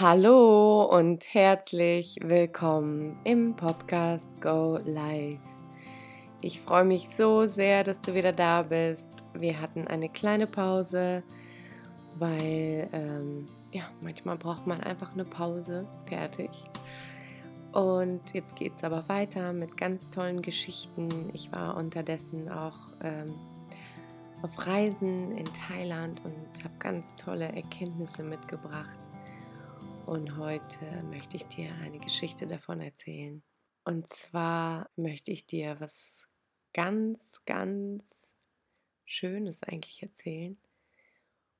Hallo und herzlich willkommen im Podcast Go Live. Ich freue mich so sehr, dass du wieder da bist. Wir hatten eine kleine Pause, weil ähm, ja, manchmal braucht man einfach eine Pause. Fertig. Und jetzt geht es aber weiter mit ganz tollen Geschichten. Ich war unterdessen auch ähm, auf Reisen in Thailand und habe ganz tolle Erkenntnisse mitgebracht und heute möchte ich dir eine Geschichte davon erzählen. Und zwar möchte ich dir was ganz, ganz Schönes eigentlich erzählen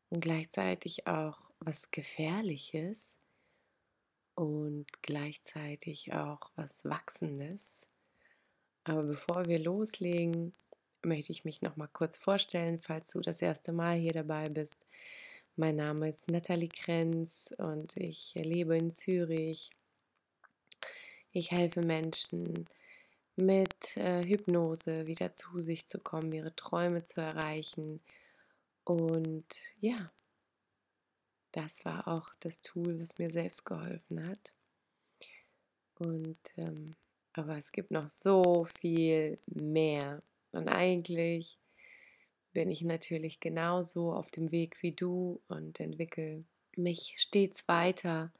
und gleichzeitig auch was Gefährliches und gleichzeitig auch was Wachsendes. Aber bevor wir loslegen, möchte ich mich noch mal kurz vorstellen, falls du das erste Mal hier dabei bist. Mein Name ist Nathalie Krenz und ich lebe in Zürich. Ich helfe Menschen mit äh, Hypnose wieder zu sich zu kommen, ihre Träume zu erreichen. Und ja, das war auch das Tool, was mir selbst geholfen hat. Und ähm, aber es gibt noch so viel mehr. Und eigentlich bin ich natürlich genauso auf dem Weg wie du und entwickle mich stets weiter,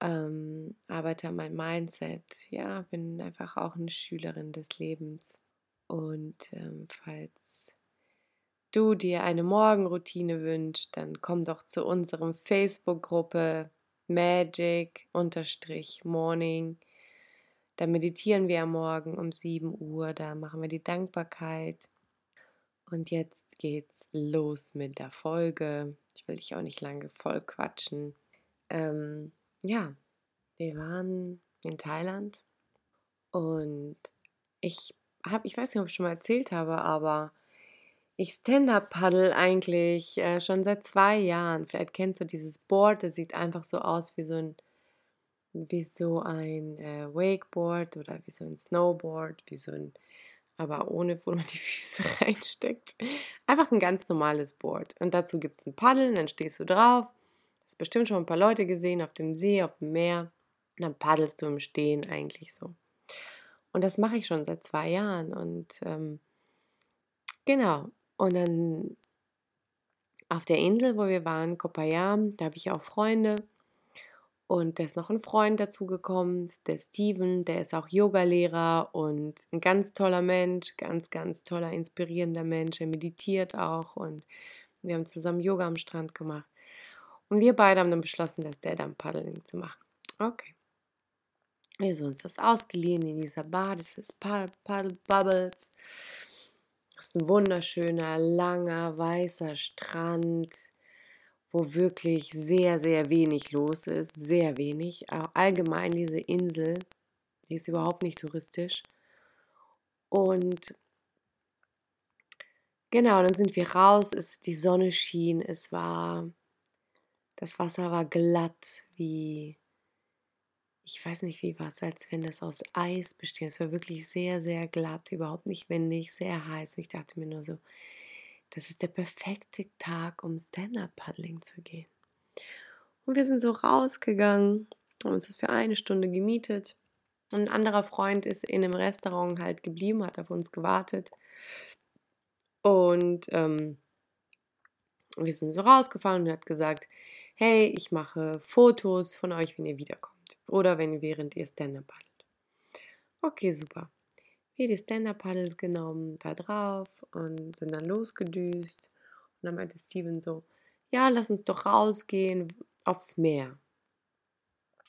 ähm, arbeite an meinem Mindset. Ja, bin einfach auch eine Schülerin des Lebens. Und ähm, falls du dir eine Morgenroutine wünschst, dann komm doch zu unserem Facebook-Gruppe Magic-Morning. Da meditieren wir am Morgen um 7 Uhr, da machen wir die Dankbarkeit und jetzt geht's los mit der Folge. Ich will dich auch nicht lange voll quatschen. Ähm, ja, wir waren in Thailand und ich habe, ich weiß nicht, ob ich schon mal erzählt habe, aber ich Stand-Up-Paddle eigentlich äh, schon seit zwei Jahren. Vielleicht kennst du dieses Board, das sieht einfach so aus wie so ein, wie so ein äh, Wakeboard oder wie so ein Snowboard, wie so ein aber ohne, wo man die Füße reinsteckt. Einfach ein ganz normales Board. Und dazu gibt es ein Paddeln, dann stehst du drauf. Hast bestimmt schon ein paar Leute gesehen auf dem See, auf dem Meer. Und dann paddelst du im Stehen eigentlich so. Und das mache ich schon seit zwei Jahren. Und ähm, genau. Und dann auf der Insel, wo wir waren, Kopayam, da habe ich auch Freunde. Und da ist noch ein Freund dazugekommen, der Steven, der ist auch Yogalehrer und ein ganz toller Mensch, ganz, ganz toller, inspirierender Mensch. Er meditiert auch und wir haben zusammen Yoga am Strand gemacht. Und wir beide haben dann beschlossen, das der dann Paddeln zu machen. Okay. Wir sind uns das ausgeliehen in dieser Bar, das ist Paddle Bubbles. Das ist ein wunderschöner, langer, weißer Strand wo wirklich sehr, sehr wenig los ist, sehr wenig. Allgemein diese Insel, die ist überhaupt nicht touristisch. Und genau, dann sind wir raus, es, die Sonne schien, es war, das Wasser war glatt, wie, ich weiß nicht wie was, als wenn das aus Eis besteht. Es war wirklich sehr, sehr glatt, überhaupt nicht wendig, sehr heiß. Und ich dachte mir nur so, das ist der perfekte Tag, um Stand-Up-Paddling zu gehen. Und wir sind so rausgegangen, haben uns das für eine Stunde gemietet. Und ein anderer Freund ist in einem Restaurant halt geblieben, hat auf uns gewartet. Und ähm, wir sind so rausgefahren und hat gesagt, hey, ich mache Fotos von euch, wenn ihr wiederkommt. Oder wenn während ihr Stand-Up paddelt. Okay, super wir die Stand-Up-Paddles genommen, da drauf und sind dann losgedüst. Und dann meinte Steven so, ja, lass uns doch rausgehen aufs Meer.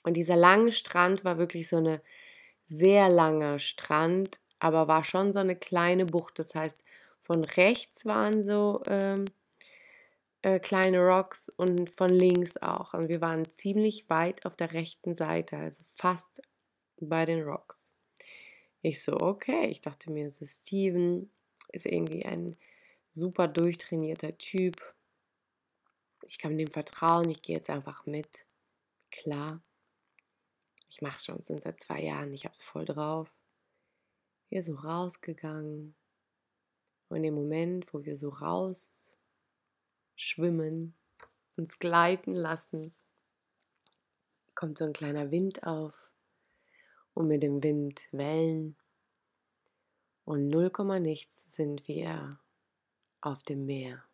Und dieser lange Strand war wirklich so eine sehr langer Strand, aber war schon so eine kleine Bucht. Das heißt, von rechts waren so ähm, äh, kleine Rocks und von links auch. Und wir waren ziemlich weit auf der rechten Seite, also fast bei den Rocks. Ich so, okay. Ich dachte mir so, Steven ist irgendwie ein super durchtrainierter Typ. Ich kann dem vertrauen, ich gehe jetzt einfach mit. Klar. Ich mache schon sind seit zwei Jahren, ich hab's voll drauf. Wir so rausgegangen. Und im Moment, wo wir so raus schwimmen, uns gleiten lassen, kommt so ein kleiner Wind auf und mit dem Wind Wellen. Und null Komma nichts sind wir auf dem Meer.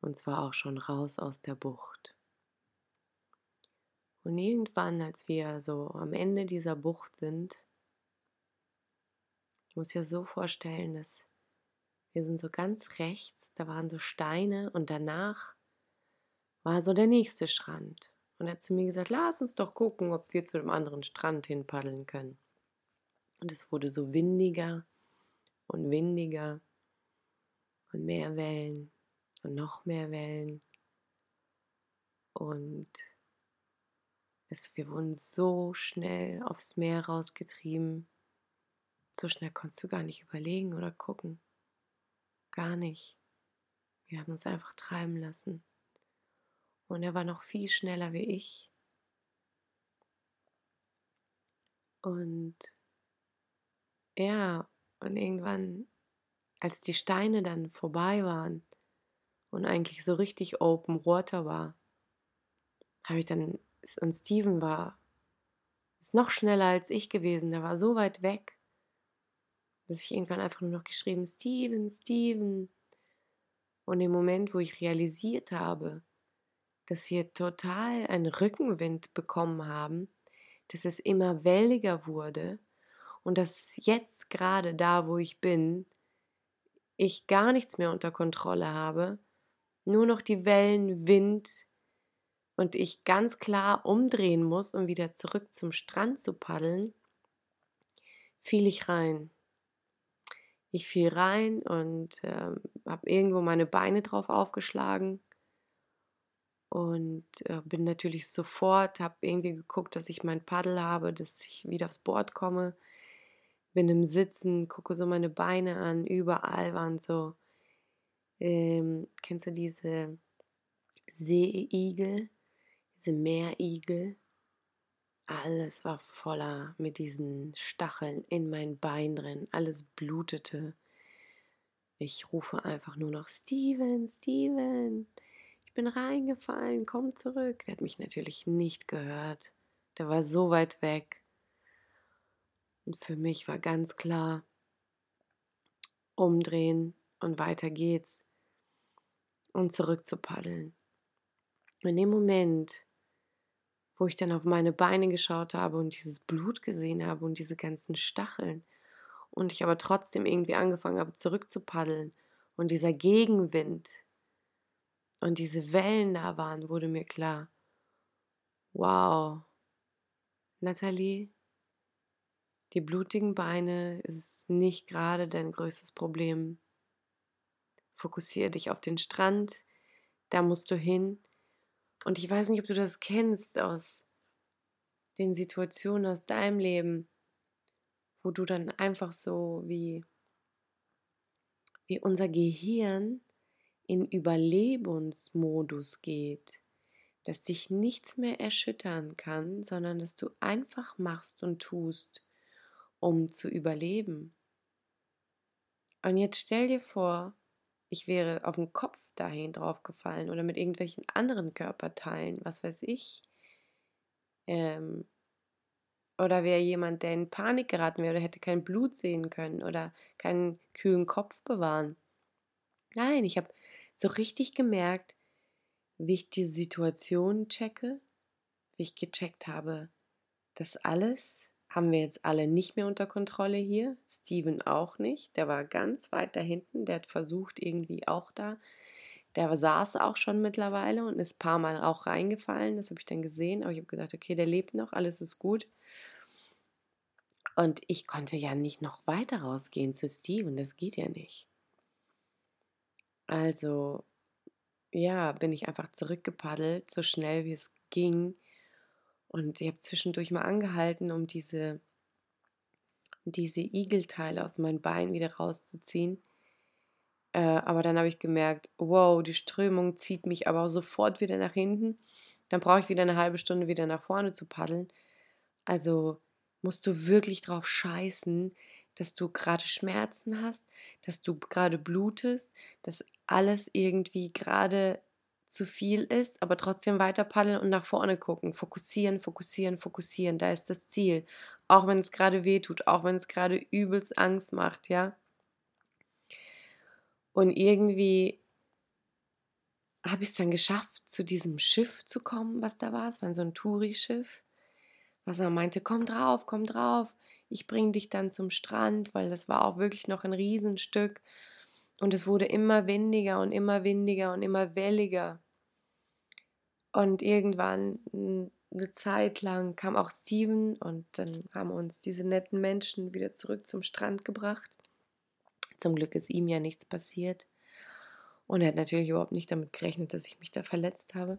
Und zwar auch schon raus aus der Bucht. Und irgendwann, als wir so am Ende dieser Bucht sind, ich muss ja so vorstellen, dass wir sind so ganz rechts, da waren so Steine und danach war so der nächste Strand. Und er hat zu mir gesagt, lass uns doch gucken, ob wir zu dem anderen Strand hin paddeln können. Und es wurde so windiger und windiger und mehr Wellen und noch mehr Wellen. Und es, wir wurden so schnell aufs Meer rausgetrieben. So schnell konntest du gar nicht überlegen oder gucken. Gar nicht. Wir haben uns einfach treiben lassen. Und er war noch viel schneller wie ich. Und ja, und irgendwann, als die Steine dann vorbei waren und eigentlich so richtig Open Water war, habe ich dann, und Steven war, ist noch schneller als ich gewesen, der war so weit weg, dass ich irgendwann einfach nur noch geschrieben, Steven, Steven. Und im Moment, wo ich realisiert habe, dass wir total einen Rückenwind bekommen haben, dass es immer welliger wurde und dass jetzt gerade da, wo ich bin, ich gar nichts mehr unter Kontrolle habe, nur noch die Wellen, Wind und ich ganz klar umdrehen muss, um wieder zurück zum Strand zu paddeln, fiel ich rein. Ich fiel rein und äh, habe irgendwo meine Beine drauf aufgeschlagen und äh, bin natürlich sofort, habe irgendwie geguckt, dass ich mein Paddel habe, dass ich wieder aufs Board komme. Bin im Sitzen, gucke so meine Beine an, überall waren so, ähm, kennst du diese Seeigel, diese Meerigel? Alles war voller mit diesen Stacheln in mein Bein drin, alles blutete. Ich rufe einfach nur noch Steven, Steven bin reingefallen, komm zurück. Der hat mich natürlich nicht gehört. Der war so weit weg. Und für mich war ganz klar, umdrehen und weiter geht's. Und zurück zu paddeln. In dem Moment, wo ich dann auf meine Beine geschaut habe und dieses Blut gesehen habe und diese ganzen Stacheln und ich aber trotzdem irgendwie angefangen habe zurück zu paddeln und dieser Gegenwind und diese Wellen da waren, wurde mir klar, wow, Nathalie, die blutigen Beine ist nicht gerade dein größtes Problem. Fokussiere dich auf den Strand, da musst du hin. Und ich weiß nicht, ob du das kennst aus den Situationen aus deinem Leben, wo du dann einfach so wie, wie unser Gehirn in Überlebensmodus geht, dass dich nichts mehr erschüttern kann, sondern dass du einfach machst und tust, um zu überleben. Und jetzt stell dir vor, ich wäre auf den Kopf dahin drauf gefallen oder mit irgendwelchen anderen Körperteilen, was weiß ich. Ähm, oder wäre jemand, der in Panik geraten wäre oder hätte kein Blut sehen können oder keinen kühlen Kopf bewahren. Nein, ich habe so richtig gemerkt, wie ich die Situation checke, wie ich gecheckt habe, das alles haben wir jetzt alle nicht mehr unter Kontrolle hier. Steven auch nicht. Der war ganz weit da hinten. Der hat versucht, irgendwie auch da. Der saß auch schon mittlerweile und ist ein paar Mal auch reingefallen. Das habe ich dann gesehen. Aber ich habe gedacht, okay, der lebt noch, alles ist gut. Und ich konnte ja nicht noch weiter rausgehen zu Steven. Das geht ja nicht. Also, ja, bin ich einfach zurückgepaddelt, so schnell wie es ging. Und ich habe zwischendurch mal angehalten, um diese, diese Igelteile aus meinen Beinen wieder rauszuziehen. Äh, aber dann habe ich gemerkt, wow, die Strömung zieht mich aber sofort wieder nach hinten. Dann brauche ich wieder eine halbe Stunde wieder nach vorne zu paddeln. Also musst du wirklich drauf scheißen, dass du gerade Schmerzen hast, dass du gerade blutest, dass alles irgendwie gerade zu viel ist, aber trotzdem weiter paddeln und nach vorne gucken. Fokussieren, fokussieren, fokussieren. Da ist das Ziel. Auch wenn es gerade weh tut, auch wenn es gerade übelst Angst macht, ja. Und irgendwie habe ich es dann geschafft, zu diesem Schiff zu kommen, was da war. Es war so ein Touri-Schiff. Was er meinte, komm drauf, komm drauf. Ich bringe dich dann zum Strand, weil das war auch wirklich noch ein Riesenstück. Und es wurde immer windiger und immer windiger und immer welliger. Und irgendwann, eine Zeit lang, kam auch Steven und dann haben uns diese netten Menschen wieder zurück zum Strand gebracht. Zum Glück ist ihm ja nichts passiert. Und er hat natürlich überhaupt nicht damit gerechnet, dass ich mich da verletzt habe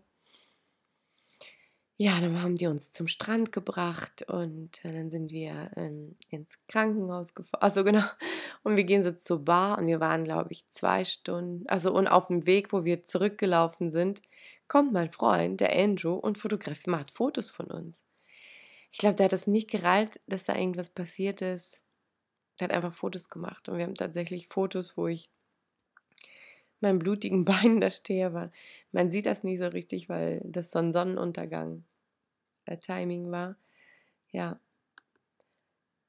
ja, dann haben die uns zum Strand gebracht und äh, dann sind wir ähm, ins Krankenhaus gefahren. Also genau. Und wir gehen so zur Bar und wir waren, glaube ich, zwei Stunden. Also und auf dem Weg, wo wir zurückgelaufen sind, kommt mein Freund, der Andrew, und fotografiert, macht Fotos von uns. Ich glaube, der hat es nicht gereilt, dass da irgendwas passiert ist. Der hat einfach Fotos gemacht und wir haben tatsächlich Fotos, wo ich meinen blutigen Bein da stehe, aber man sieht das nicht so richtig, weil das so ein Sonnenuntergang äh, Timing war. Ja.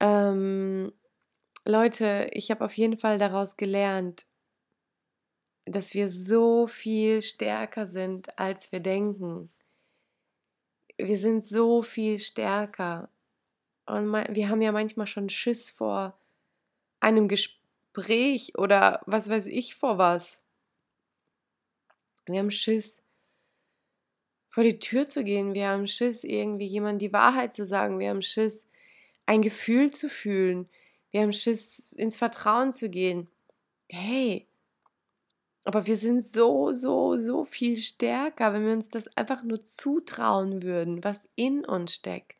Ähm, Leute, ich habe auf jeden Fall daraus gelernt, dass wir so viel stärker sind, als wir denken. Wir sind so viel stärker. Und wir haben ja manchmal schon Schiss vor einem Gespräch oder was weiß ich vor was. Wir haben Schiss vor die Tür zu gehen. Wir haben Schiss, irgendwie jemand die Wahrheit zu sagen. Wir haben Schiss, ein Gefühl zu fühlen. Wir haben Schiss, ins Vertrauen zu gehen. Hey, aber wir sind so, so, so viel stärker, wenn wir uns das einfach nur zutrauen würden, was in uns steckt.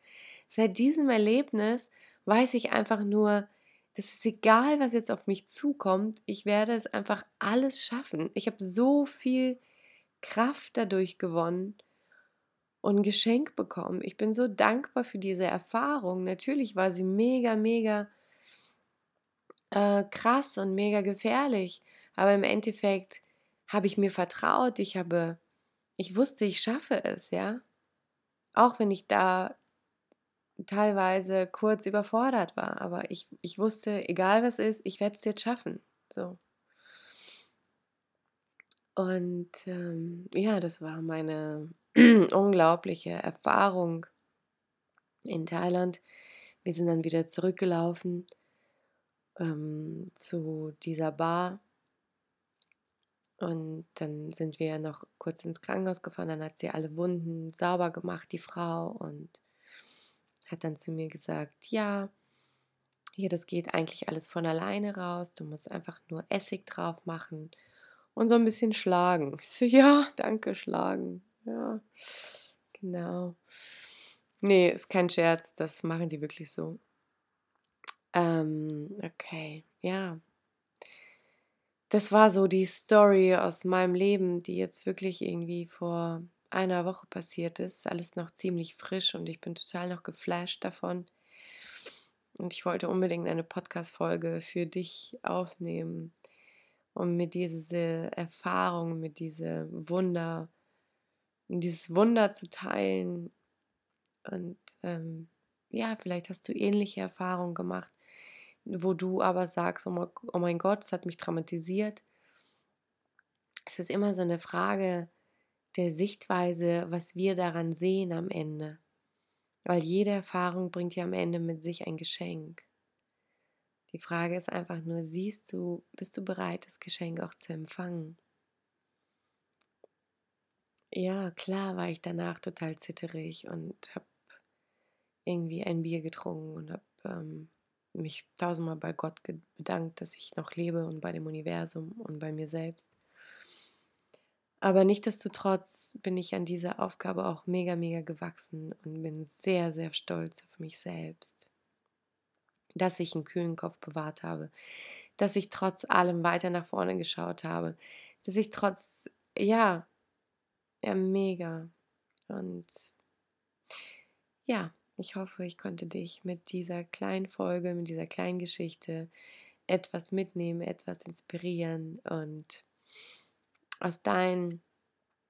Seit diesem Erlebnis weiß ich einfach nur, es ist egal, was jetzt auf mich zukommt, ich werde es einfach alles schaffen. Ich habe so viel Kraft dadurch gewonnen und ein Geschenk bekommen. Ich bin so dankbar für diese Erfahrung. Natürlich war sie mega, mega äh, krass und mega gefährlich, aber im Endeffekt habe ich mir vertraut. Ich habe, ich wusste, ich schaffe es, ja. Auch wenn ich da teilweise kurz überfordert war, aber ich, ich wusste, egal was ist, ich werde es jetzt schaffen. So. Und ähm, ja, das war meine unglaubliche Erfahrung in Thailand. Wir sind dann wieder zurückgelaufen ähm, zu dieser Bar. Und dann sind wir noch kurz ins Krankenhaus gefahren. Dann hat sie alle Wunden sauber gemacht, die Frau, und hat dann zu mir gesagt: Ja, hier, das geht eigentlich alles von alleine raus. Du musst einfach nur Essig drauf machen und so ein bisschen schlagen. Ich so, ja, danke, schlagen. Ja, genau. Nee, ist kein Scherz, das machen die wirklich so. Ähm, okay, ja. Das war so die Story aus meinem Leben, die jetzt wirklich irgendwie vor einer Woche passiert ist. Alles noch ziemlich frisch und ich bin total noch geflasht davon. Und ich wollte unbedingt eine Podcast-Folge für dich aufnehmen, um mit diese Erfahrung, mit diese Wunder, dieses Wunder zu teilen. Und ähm, ja, vielleicht hast du ähnliche Erfahrungen gemacht, wo du aber sagst, oh, oh mein Gott, es hat mich traumatisiert. Es ist immer so eine Frage der Sichtweise, was wir daran sehen am Ende. Weil jede Erfahrung bringt ja am Ende mit sich ein Geschenk. Die Frage ist einfach nur, siehst du, bist du bereit, das Geschenk auch zu empfangen? Ja, klar war ich danach total zitterig und habe irgendwie ein Bier getrunken und habe ähm, mich tausendmal bei Gott bedankt, dass ich noch lebe und bei dem Universum und bei mir selbst. Aber nichtsdestotrotz bin ich an dieser Aufgabe auch mega, mega gewachsen und bin sehr, sehr stolz auf mich selbst, dass ich einen kühlen Kopf bewahrt habe, dass ich trotz allem weiter nach vorne geschaut habe, dass ich trotz, ja, ja, mega. Und ja, ich hoffe, ich konnte dich mit dieser kleinen Folge, mit dieser kleinen Geschichte etwas mitnehmen, etwas inspirieren und aus deinen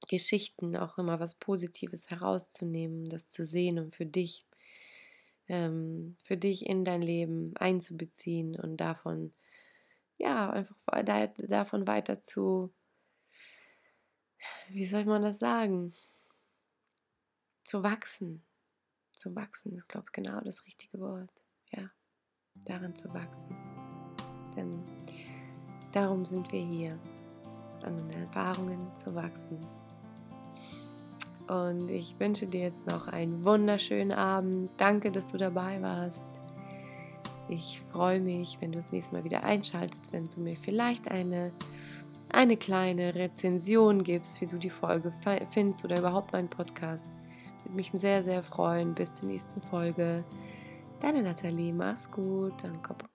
Geschichten auch immer was Positives herauszunehmen, das zu sehen und für dich, ähm, für dich in dein Leben einzubeziehen und davon, ja, einfach davon weiter zu, wie soll man das sagen, zu wachsen. Zu wachsen ist, glaube ich, genau das richtige Wort. Ja, daran zu wachsen. Denn darum sind wir hier, an den Erfahrungen zu wachsen. Und ich wünsche dir jetzt noch einen wunderschönen Abend. Danke, dass du dabei warst. Ich freue mich, wenn du das nächste Mal wieder einschaltest, wenn du mir vielleicht eine, eine kleine Rezension gibst, wie du die Folge findest oder überhaupt meinen Podcast. Würde mich sehr, sehr freuen. Bis zur nächsten Folge. Deine Nathalie, mach's gut, dein Kopf.